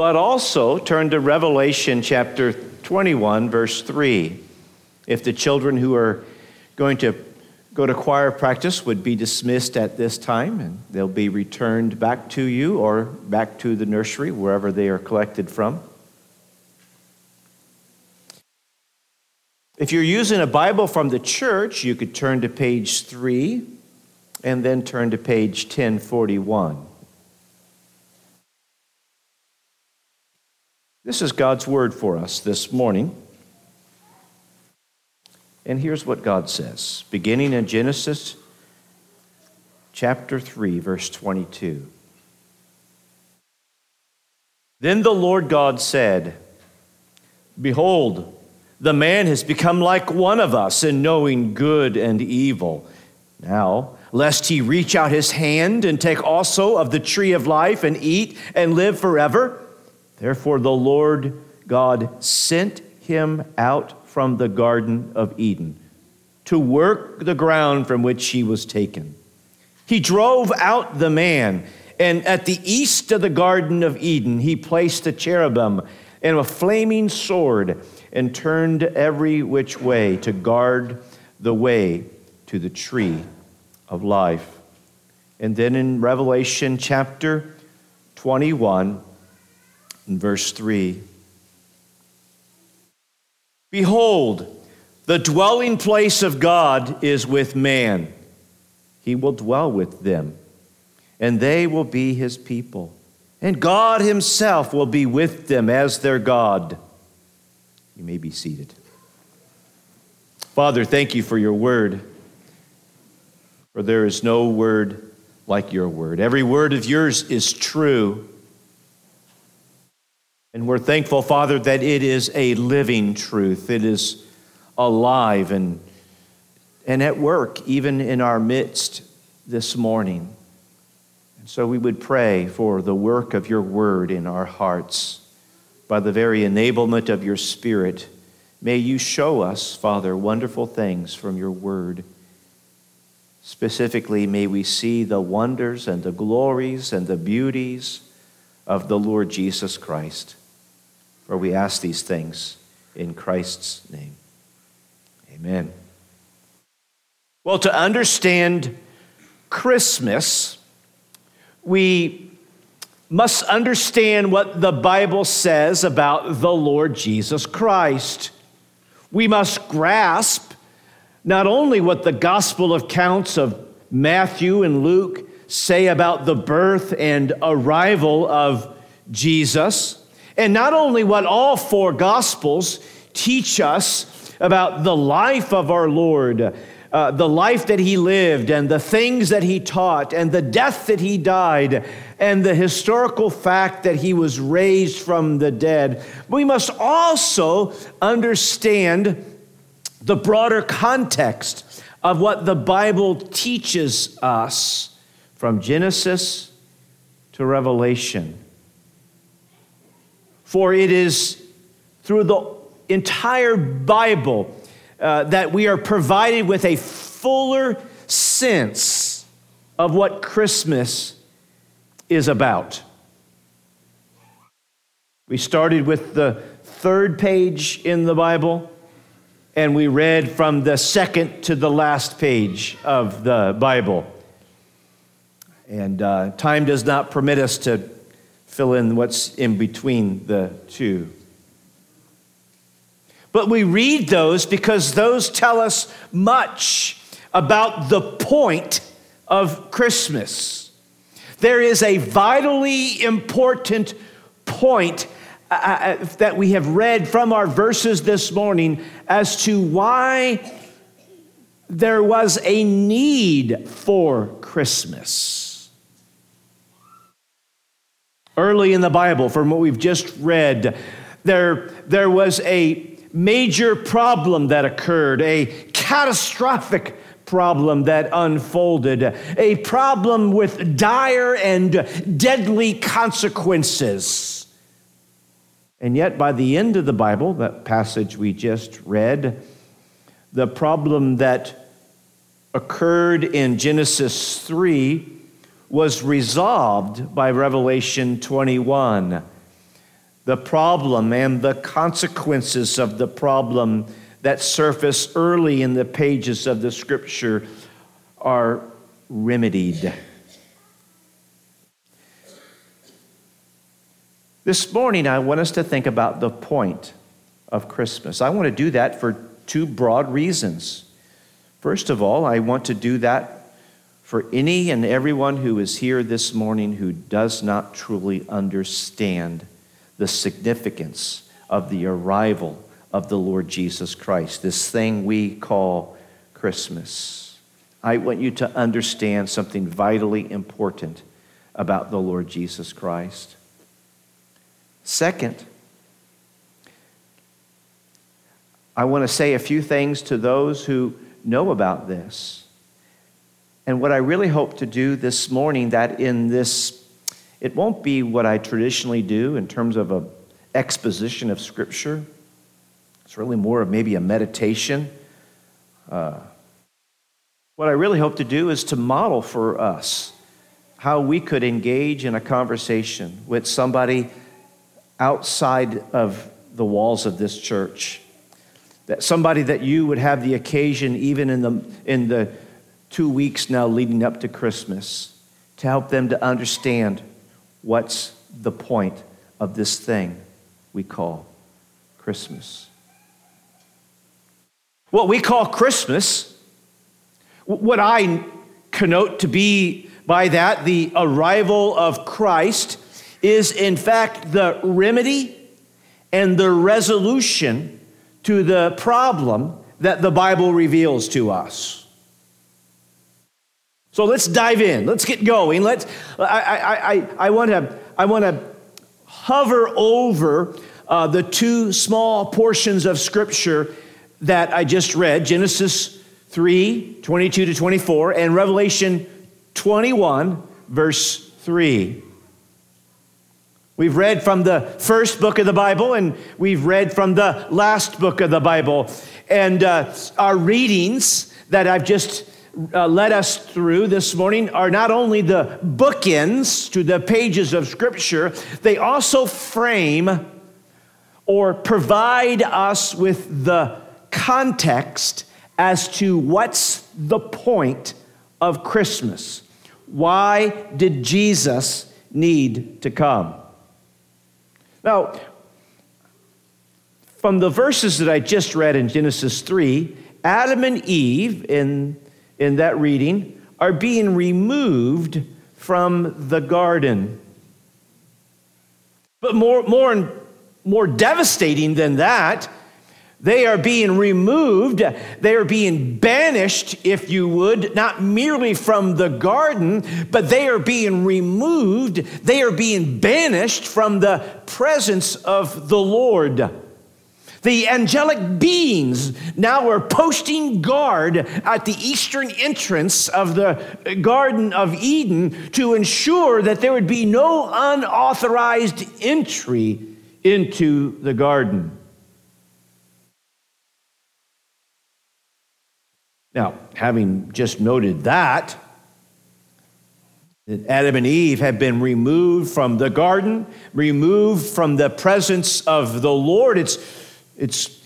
But also turn to Revelation chapter 21, verse 3. If the children who are going to go to choir practice would be dismissed at this time, and they'll be returned back to you or back to the nursery, wherever they are collected from. If you're using a Bible from the church, you could turn to page 3 and then turn to page 1041. This is God's word for us this morning. And here's what God says, beginning in Genesis chapter 3, verse 22. Then the Lord God said, Behold, the man has become like one of us in knowing good and evil. Now, lest he reach out his hand and take also of the tree of life and eat and live forever. Therefore, the Lord God sent him out from the Garden of Eden to work the ground from which he was taken. He drove out the man, and at the east of the Garden of Eden, he placed a cherubim and a flaming sword and turned every which way to guard the way to the tree of life. And then in Revelation chapter 21, verse 3, Behold, the dwelling place of God is with man. He will dwell with them, and they will be his people. And God himself will be with them as their God. You may be seated. Father, thank you for your word, for there is no word like your word. Every word of yours is true. And we're thankful, Father, that it is a living truth. It is alive and, and at work, even in our midst this morning. And so we would pray for the work of your word in our hearts. By the very enablement of your Spirit, may you show us, Father, wonderful things from your word. Specifically, may we see the wonders and the glories and the beauties of the Lord Jesus Christ. For we ask these things in Christ's name. Amen. Well, to understand Christmas, we must understand what the Bible says about the Lord Jesus Christ. We must grasp not only what the gospel accounts of Matthew and Luke say about the birth and arrival of Jesus, and not only what all four Gospels teach us about the life of our Lord, uh, the life that he lived, and the things that he taught, and the death that he died, and the historical fact that he was raised from the dead, we must also understand the broader context of what the Bible teaches us from Genesis to Revelation. For it is through the entire Bible uh, that we are provided with a fuller sense of what Christmas is about. We started with the third page in the Bible, and we read from the second to the last page of the Bible. And uh, time does not permit us to fill in what's in between the two. But we read those because those tell us much about the point of Christmas. There is a vitally important point uh, uh that we have read from our verses this morning as to why there was a need for Christmas. Early in the Bible, from what we've just read, there, there was a major problem that occurred, a catastrophic problem that unfolded, a problem with dire and deadly consequences. And yet, by the end of the Bible, that passage we just read, the problem that occurred in Genesis 3 was resolved by Revelation 21. the problem and the consequences of the problem that surface early in the pages of the scripture are remedied. This morning, I want us to think about the point of Christmas. I want to do that for two broad reasons. First of all, I want to do that for any and everyone who is here this morning who does not truly understand the significance of the arrival of the Lord Jesus Christ, this thing we call Christmas. I want you to understand something vitally important about the Lord Jesus Christ. Second, I want to say a few things to those who know about this. And what I really hope to do this morning, that in this, it won't be what I traditionally do in terms of an exposition of Scripture. It's really more of maybe a meditation. Uh, what I really hope to do is to model for us how we could engage in a conversation with somebody outside of the walls of this church. That somebody that you would have the occasion, even in the, in the two weeks now leading up to Christmas, to help them to understand what's the point of this thing we call Christmas. What we call Christmas, what I connote to be by that the arrival of Christ, is in fact the remedy and the resolution to the problem that the Bible reveals to us. So let's dive in. Let's get going. Let's, I, I, I, I want to I want to hover over uh, the two small portions of Scripture that I just read Genesis 3 22 to 24 and Revelation 21, verse 3. We've read from the first book of the Bible and we've read from the last book of the Bible. And uh, our readings that I've just uh, led us through this morning are not only the bookends to the pages of Scripture, they also frame or provide us with the context as to what's the point of Christmas. Why did Jesus need to come? Now, from the verses that I just read in Genesis 3, Adam and Eve in, in that reading are being removed from the garden. But more, more, more devastating than that, they are being removed. They are being banished, if you would, not merely from the garden, but they are being removed. They are being banished from the presence of the Lord. The angelic beings now were posting guard at the eastern entrance of the uh, Garden of Eden to ensure that there would be no unauthorized entry into the garden. Now, having just noted that, that Adam and Eve have been removed from the garden, removed from the presence of the Lord, it's, it's,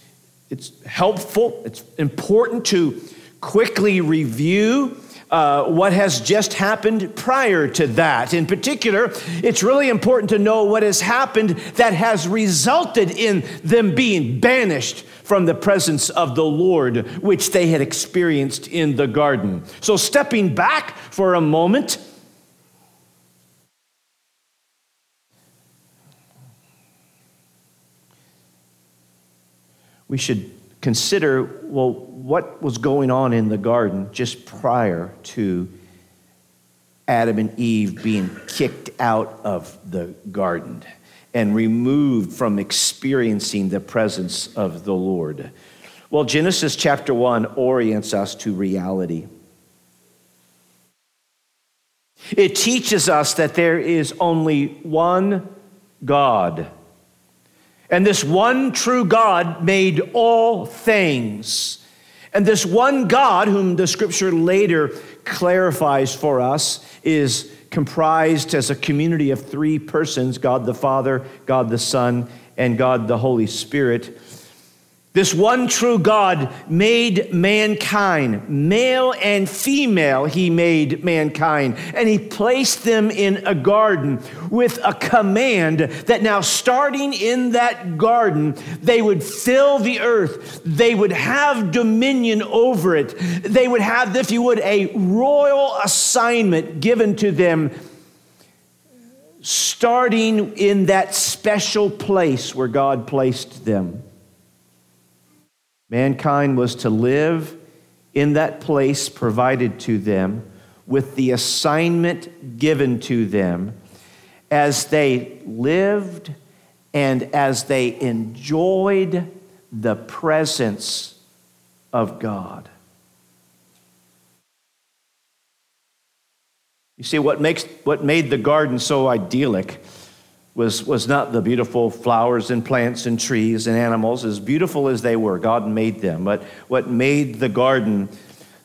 it's helpful, it's important to quickly review uh, what has just happened prior to that. In particular, it's really important to know what has happened that has resulted in them being banished from the presence of the Lord, which they had experienced in the garden. So, stepping back for a moment, we should consider well, what was going on in the garden just prior to Adam and Eve being kicked out of the garden and removed from experiencing the presence of the Lord? Well, Genesis chapter 1 orients us to reality. It teaches us that there is only one God. And this one true God made all things. And this one God, whom the scripture later clarifies for us, is comprised as a community of three persons God the Father, God the Son, and God the Holy Spirit. This one true God made mankind, male and female, he made mankind, and he placed them in a garden with a command that now, starting in that garden, they would fill the earth, they would have dominion over it, they would have, if you would, a royal assignment given to them starting in that special place where God placed them. Mankind was to live in that place provided to them with the assignment given to them as they lived and as they enjoyed the presence of God. You see, what, makes, what made the garden so idyllic was, was not the beautiful flowers and plants and trees and animals, as beautiful as they were. God made them. But what made the garden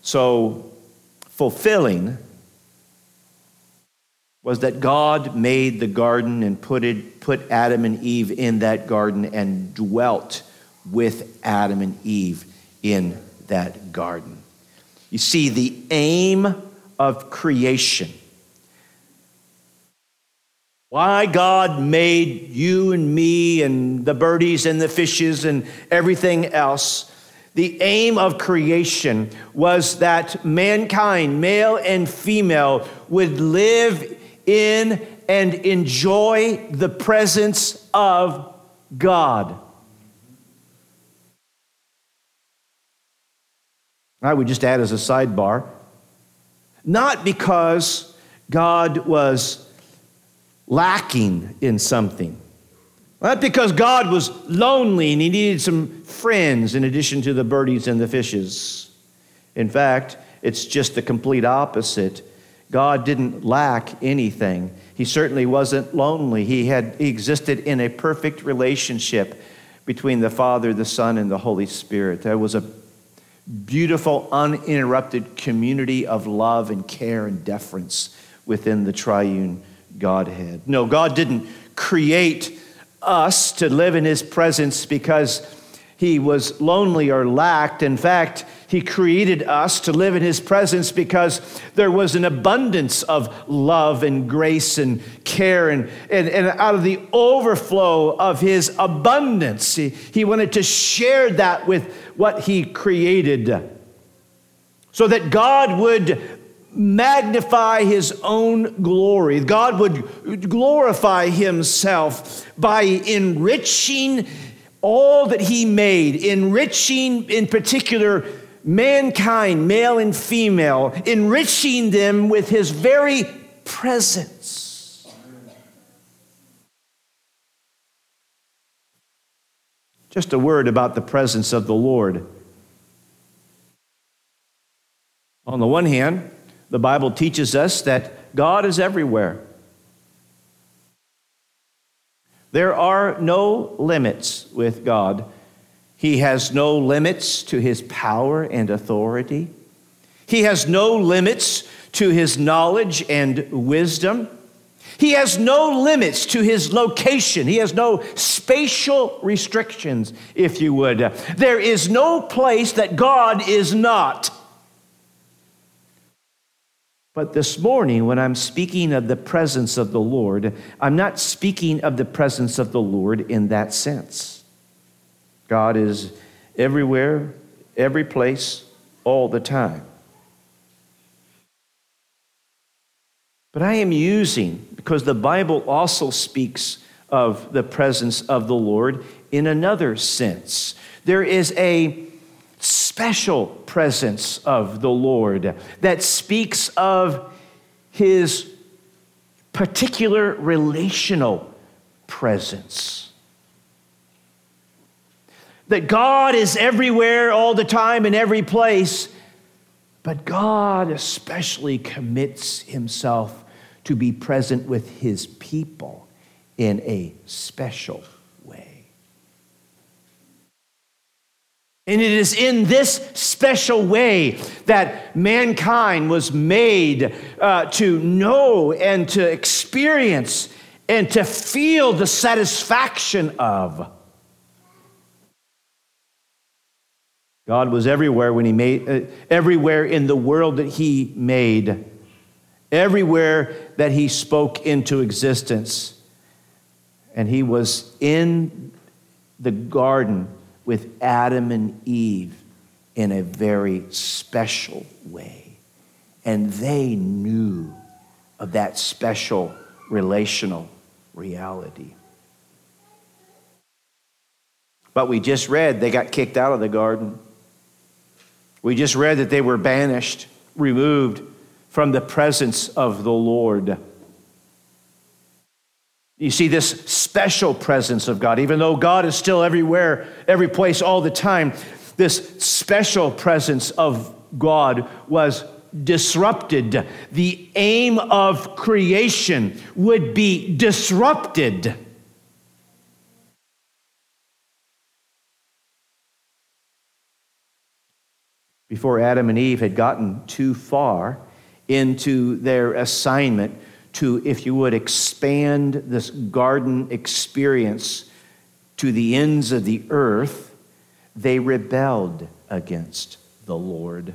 so fulfilling was that God made the garden and put, it, put Adam and Eve in that garden and dwelt with Adam and Eve in that garden. You see, the aim of creation why God made you and me and the birdies and the fishes and everything else. The aim of creation was that mankind, male and female, would live in and enjoy the presence of God. I would just add as a sidebar not because God was lacking in something. Not because God was lonely and he needed some friends in addition to the birdies and the fishes. In fact, it's just the complete opposite. God didn't lack anything. He certainly wasn't lonely. He had he existed in a perfect relationship between the Father, the Son, and the Holy Spirit. There was a beautiful, uninterrupted community of love and care and deference within the triune Godhead. No, God didn't create us to live in his presence because he was lonely or lacked. In fact, he created us to live in his presence because there was an abundance of love and grace and care. And, and, and out of the overflow of his abundance, he, he wanted to share that with what he created so that God would magnify his own glory. God would glorify himself by enriching all that he made, enriching in particular mankind, male and female, enriching them with his very presence. Just a word about the presence of the Lord. On the one hand, the Bible teaches us that God is everywhere. There are no limits with God. He has no limits to his power and authority. He has no limits to his knowledge and wisdom. He has no limits to his location. He has no spatial restrictions, if you would. There is no place that God is not. But this morning, when I'm speaking of the presence of the Lord, I'm not speaking of the presence of the Lord in that sense. God is everywhere, every place, all the time. But I am using, because the Bible also speaks of the presence of the Lord in another sense. There is a special presence of the Lord that speaks of his particular relational presence. That God is everywhere all the time in every place, but God especially commits himself to be present with his people in a special And it is in this special way that mankind was made uh, to know and to experience and to feel the satisfaction of. God was everywhere when He made, uh, everywhere in the world that He made, everywhere that He spoke into existence. And He was in the garden with Adam and Eve in a very special way. And they knew of that special relational reality. But we just read they got kicked out of the garden. We just read that they were banished, removed from the presence of the Lord. You see this special presence of God, even though God is still everywhere, every place, all the time, this special presence of God was disrupted. The aim of creation would be disrupted. Before Adam and Eve had gotten too far into their assignment to, if you would, expand this garden experience to the ends of the earth, they rebelled against the Lord.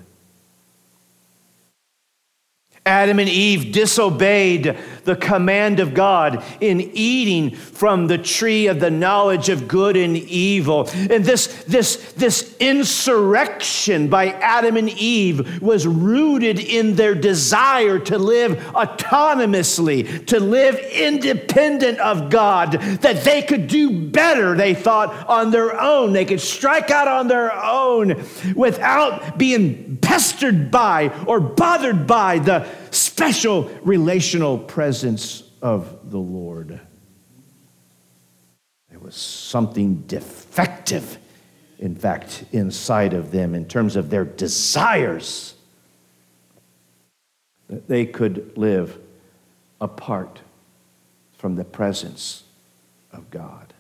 Adam and Eve disobeyed the command of God in eating from the tree of the knowledge of good and evil. And this, this, this insurrection by Adam and Eve was rooted in their desire to live autonomously, to live independent of God, that they could do better, they thought, on their own. They could strike out on their own without being pestered by or bothered by the special relational presence of the Lord. There was something defective, in fact, inside of them in terms of their desires that they could live apart from the presence of God.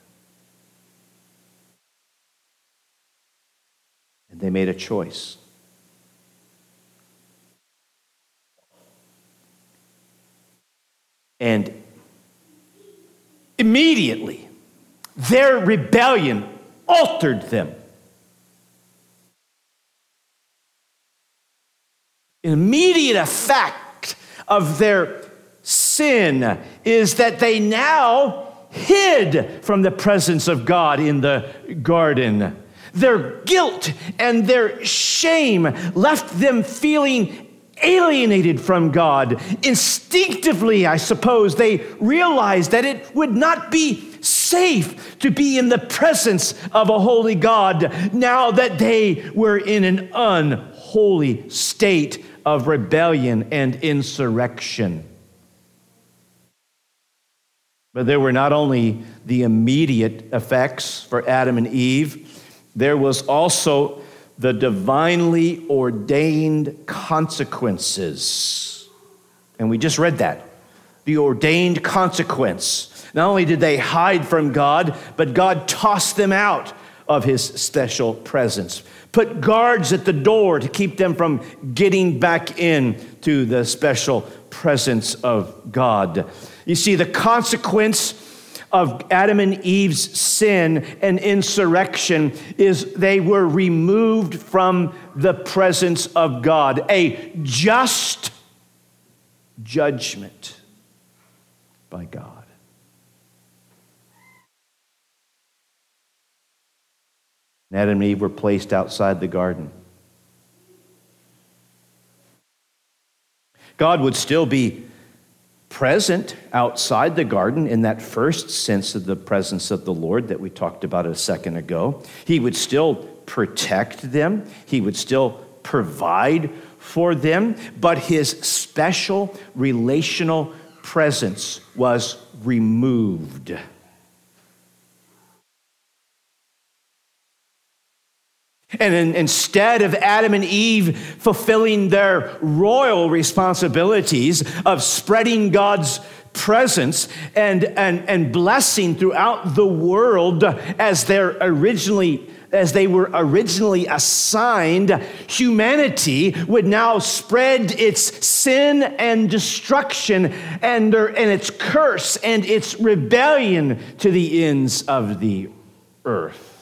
And they made a choice. And immediately, their rebellion altered them. An immediate effect of their sin is that they now hid from the presence of God in the garden. Their guilt and their shame left them feeling alienated from God. Instinctively, I suppose, they realized that it would not be safe to be in the presence of a holy God now that they were in an unholy state of rebellion and insurrection. But there were not only the immediate effects for Adam and Eve, there was also the divinely ordained consequences. And we just read that the ordained consequence. Not only did they hide from God, but God tossed them out of his special presence, put guards at the door to keep them from getting back in to the special presence of God. You see, the consequence of Adam and Eve's sin and insurrection is they were removed from the presence of God, a just judgment by God. Adam and Eve were placed outside the garden. God would still be present outside the garden in that first sense of the presence of the Lord that we talked about a second ago. He would still protect them, He would still provide for them, but His special relational presence was removed. And in, instead of Adam and Eve fulfilling their royal responsibilities of spreading God's presence and, and, and blessing throughout the world as they're originally as they were originally assigned, humanity would now spread its sin and destruction and, and its curse and its rebellion to the ends of the earth.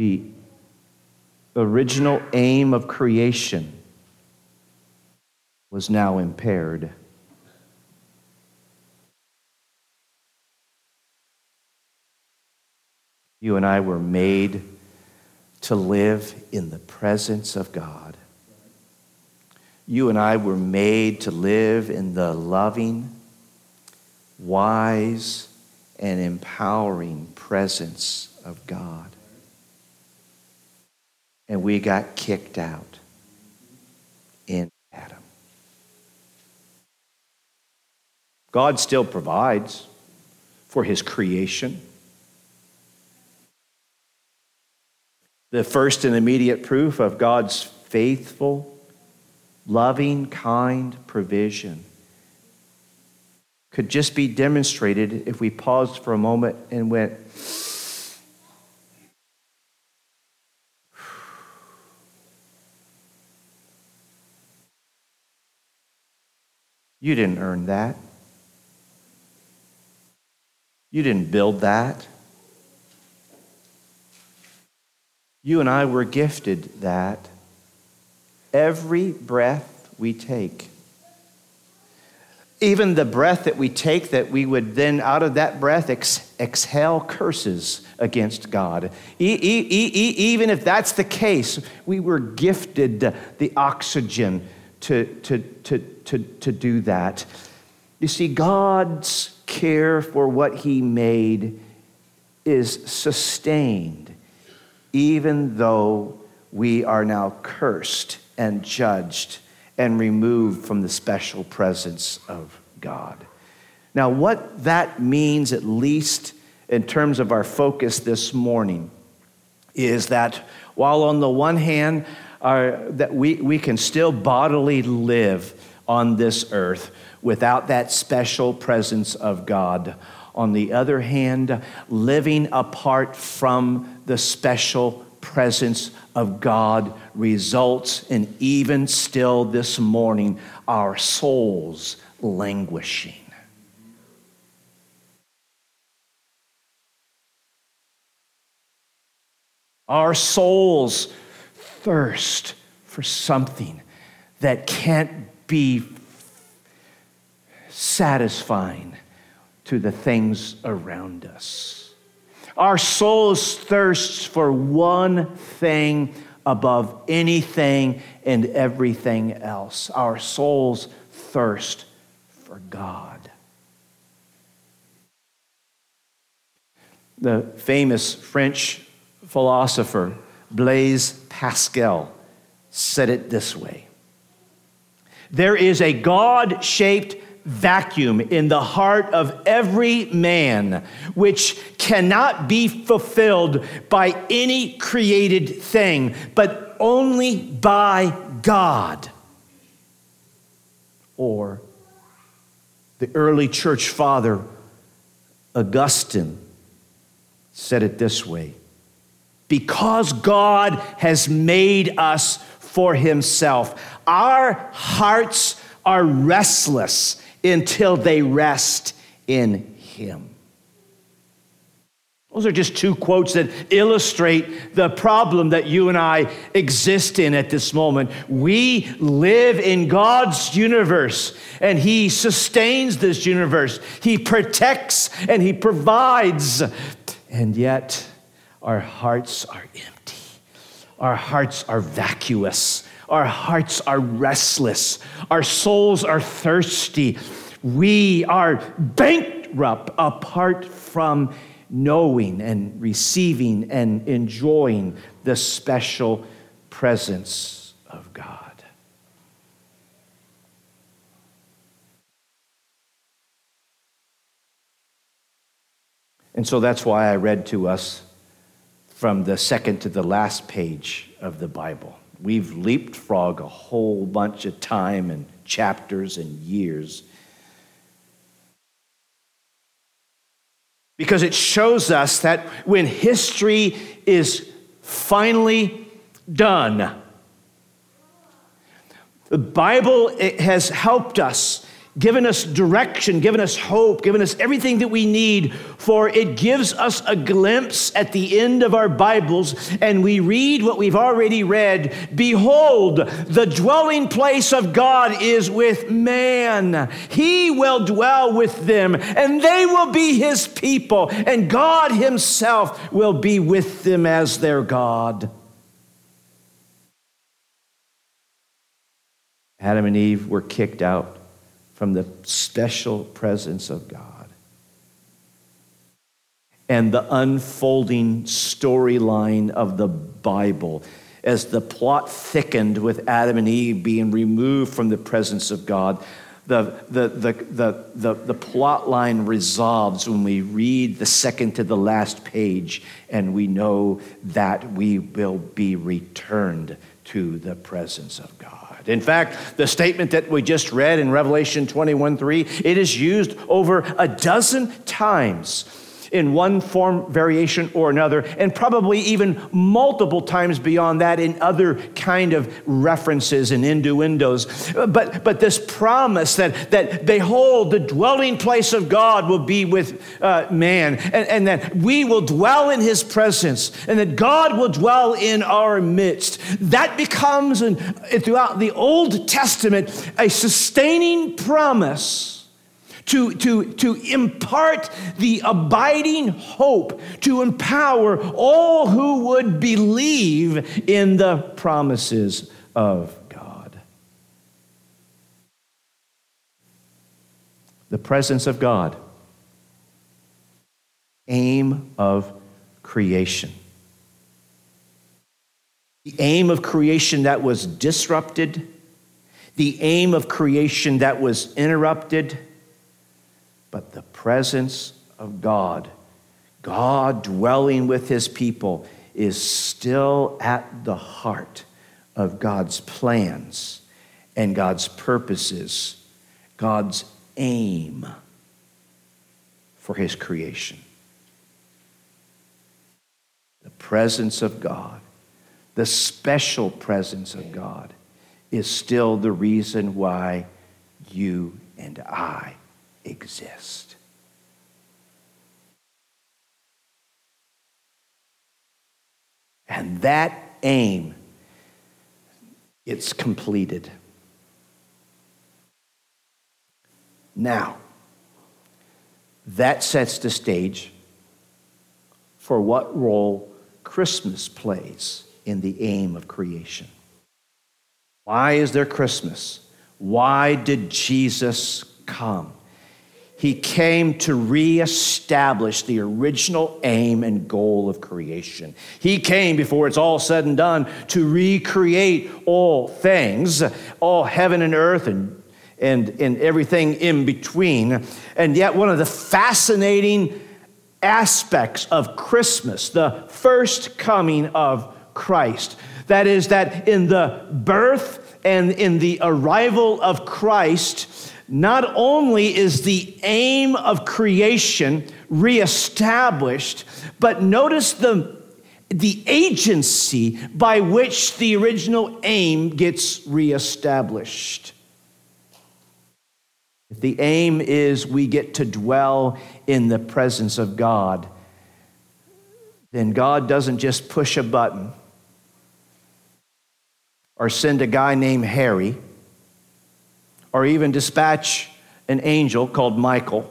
The original aim of creation was now impaired. You and I were made to live in the presence of God. You and I were made to live in the loving, wise, and empowering presence of God. And we got kicked out in Adam. God still provides for his creation. the first and immediate proof of God's faithful, loving, kind provision could just be demonstrated if we paused for a moment and went, You didn't earn that. You didn't build that. You and I were gifted that every breath we take, even the breath that we take, that we would then, out of that breath, ex- exhale curses against God. E- e- e- even if that's the case, we were gifted the oxygen to, to, to, to, to do that. You see, God's care for what He made is sustained even though we are now cursed and judged and removed from the special presence of God. Now, what that means, at least in terms of our focus this morning, is that while on the one hand, our, that we, we can still bodily live on this earth without that special presence of God, on the other hand, living apart from the special presence of God results in even still this morning our souls languishing. Our souls thirst for something that can't be satisfying to the things around us. Our souls thirsts for one thing above anything and everything else. Our souls thirst for God. The famous French philosopher Blaise Pascal said it this way There is a God shaped vacuum in the heart of every man, which cannot be fulfilled by any created thing, but only by God. Or the early church father, Augustine, said it this way Because God has made us for himself, our hearts are restless until they rest in Him. Those are just two quotes that illustrate the problem that you and I exist in at this moment. We live in God's universe, and He sustains this universe. He protects and He provides. And yet, our hearts are empty, our hearts are vacuous. Our hearts are restless. Our souls are thirsty. We are bankrupt apart from knowing and receiving and enjoying the special presence of God. And so that's why I read to us from the second to the last page of the Bible We've leapfrog a whole bunch of time and chapters and years. Because it shows us that when history is finally done, the Bible has helped us given us direction, given us hope, given us everything that we need, for it gives us a glimpse at the end of our Bibles, and we read what we've already read Behold, the dwelling place of God is with man. He will dwell with them, and they will be his people, and God himself will be with them as their God. Adam and Eve were kicked out from the special presence of God. And the unfolding storyline of the Bible as the plot thickened with Adam and Eve being removed from the presence of God. The, the, the, the, the, the plot line resolves when we read the second to the last page and we know that we will be returned to the presence of God. In fact, the statement that we just read in Revelation 21 3, it is used over a dozen times in one form, variation, or another, and probably even multiple times beyond that in other kind of references and innuendos. But, but this promise that, that behold, the dwelling place of God will be with uh, man, and, and that we will dwell in his presence, and that God will dwell in our midst. That becomes, an, throughout the Old Testament, a sustaining promise to, to, to impart the abiding hope, to empower all who would believe in the promises of God. The presence of God, aim of creation. The aim of creation that was disrupted, the aim of creation that was interrupted but the presence of God, God dwelling with his people, is still at the heart of God's plans and God's purposes, God's aim for his creation. The presence of God, the special presence of God, is still the reason why you and I exist. And that aim, it's completed. Now, that sets the stage for what role Christmas plays in the aim of creation. Why is there Christmas? Why did Jesus come? He came to reestablish the original aim and goal of creation. He came, before it's all said and done, to recreate all things, all heaven and earth and, and, and everything in between. And yet, one of the fascinating aspects of Christmas, the first coming of Christ, that is, that in the birth and in the arrival of Christ, not only is the aim of creation reestablished, but notice the, the agency by which the original aim gets reestablished. If the aim is we get to dwell in the presence of God, then God doesn't just push a button or send a guy named Harry or even dispatch an angel called Michael.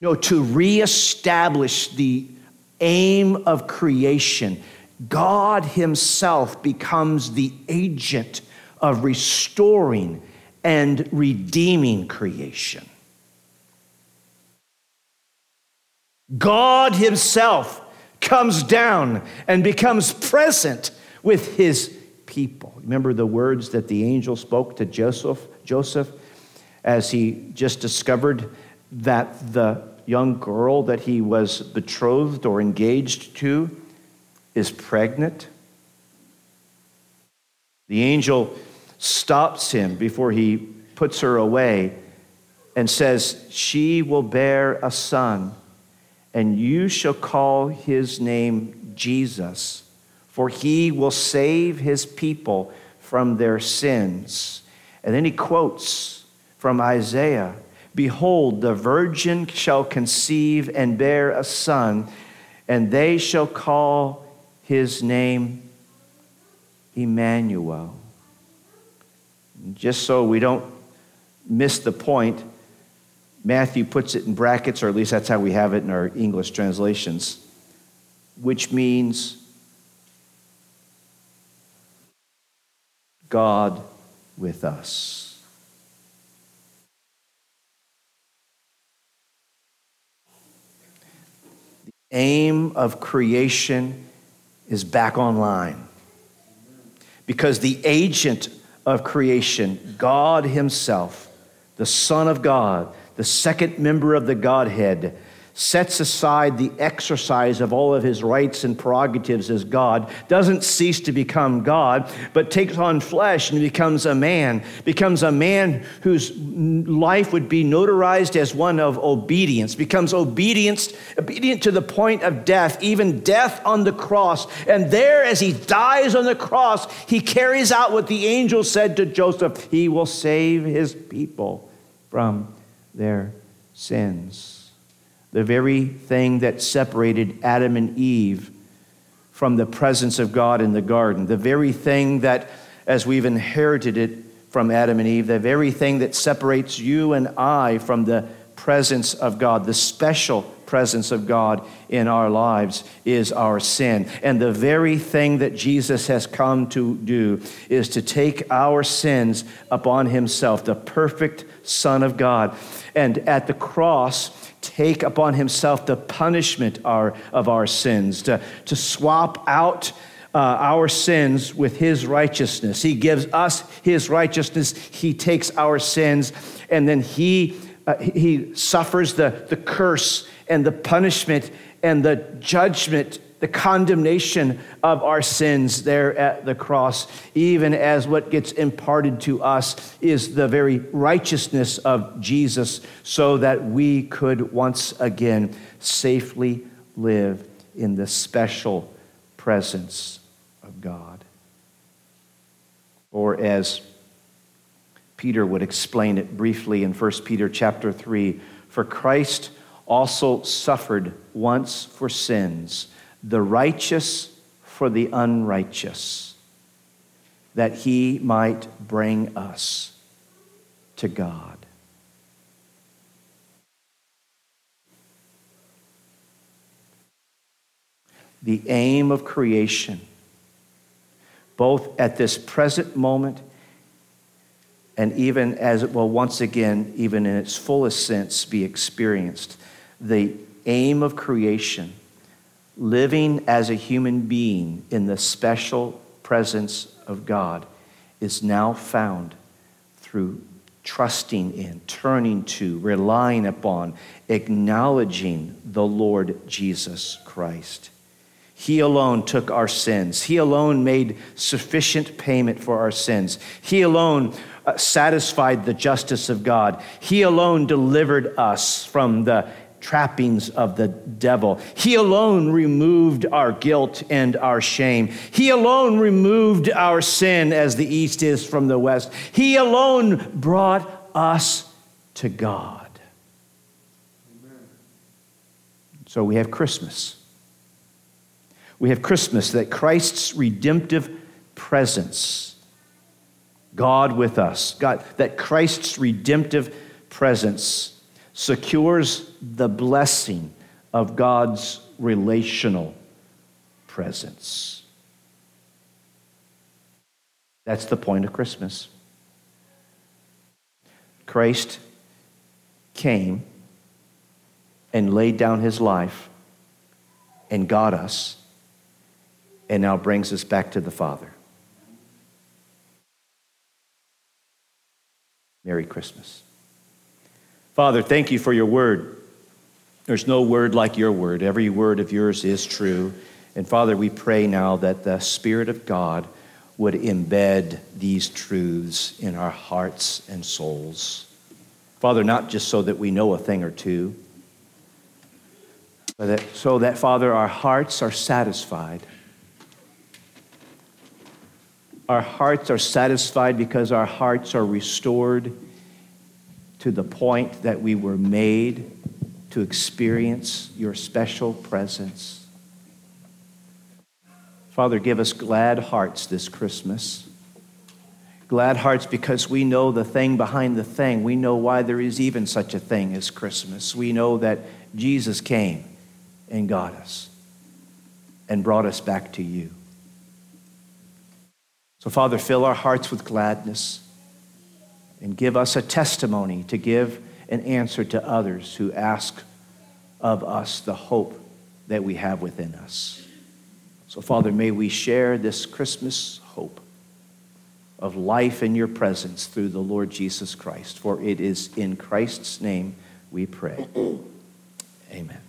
No, to reestablish the aim of creation, God Himself becomes the agent of restoring and redeeming creation. God Himself comes down and becomes present with His people. Remember the words that the angel spoke to Joseph, Joseph as he just discovered that the young girl that he was betrothed or engaged to is pregnant. The angel stops him before he puts her away and says, She will bear a son, and you shall call his name Jesus, for he will save his people from their sins. And then he quotes from Isaiah Behold, the virgin shall conceive and bear a son, and they shall call his name Emmanuel. Just so we don't miss the point, Matthew puts it in brackets, or at least that's how we have it in our English translations, which means God with us. The aim of creation is back online because the agent of creation, God Himself, the Son of God, the second member of the Godhead, sets aside the exercise of all of his rights and prerogatives as God, doesn't cease to become God, but takes on flesh and becomes a man, becomes a man whose life would be notarized as one of obedience, becomes obedience, obedient to the point of death, even death on the cross. And there, as he dies on the cross, he carries out what the angel said to Joseph he will save his people from their sins the very thing that separated Adam and Eve from the presence of God in the garden, the very thing that, as we've inherited it from Adam and Eve, the very thing that separates you and I from the presence of God, the special presence of God in our lives is our sin. And the very thing that Jesus has come to do is to take our sins upon himself, the perfect Son of God. And at the cross, take upon himself the punishment of our sins, to, to swap out uh, our sins with his righteousness. He gives us his righteousness, he takes our sins, and then he, uh, he suffers the, the curse and the punishment and the judgment the condemnation of our sins there at the cross, even as what gets imparted to us is the very righteousness of Jesus, so that we could once again safely live in the special presence of God. Or as Peter would explain it briefly in 1 Peter chapter 3, for Christ also suffered once for sins the righteous for the unrighteous, that he might bring us to God. The aim of creation, both at this present moment and even as it will once again, even in its fullest sense, be experienced. The aim of creation living as a human being in the special presence of God is now found through trusting in, turning to, relying upon, acknowledging the Lord Jesus Christ. He alone took our sins. He alone made sufficient payment for our sins. He alone uh, satisfied the justice of God. He alone delivered us from the trappings of the devil. He alone removed our guilt and our shame. He alone removed our sin as the east is from the west. He alone brought us to God. So we have Christmas. We have Christmas, that Christ's redemptive presence, God with us, God, that Christ's redemptive presence secures the blessing of God's relational presence. That's the point of Christmas. Christ came and laid down his life and got us and now brings us back to the Father. Merry Christmas. Father, thank you for your word. There's no word like your word. Every word of yours is true. And Father, we pray now that the Spirit of God would embed these truths in our hearts and souls. Father, not just so that we know a thing or two, but that, so that, Father, our hearts are satisfied. Our hearts are satisfied because our hearts are restored to the point that we were made to experience your special presence. Father, give us glad hearts this Christmas. Glad hearts because we know the thing behind the thing. We know why there is even such a thing as Christmas. We know that Jesus came and got us and brought us back to you. So, Father, fill our hearts with gladness and give us a testimony to give an answer to others who ask of us the hope that we have within us. So, Father, may we share this Christmas hope of life in your presence through the Lord Jesus Christ. For it is in Christ's name we pray. Amen.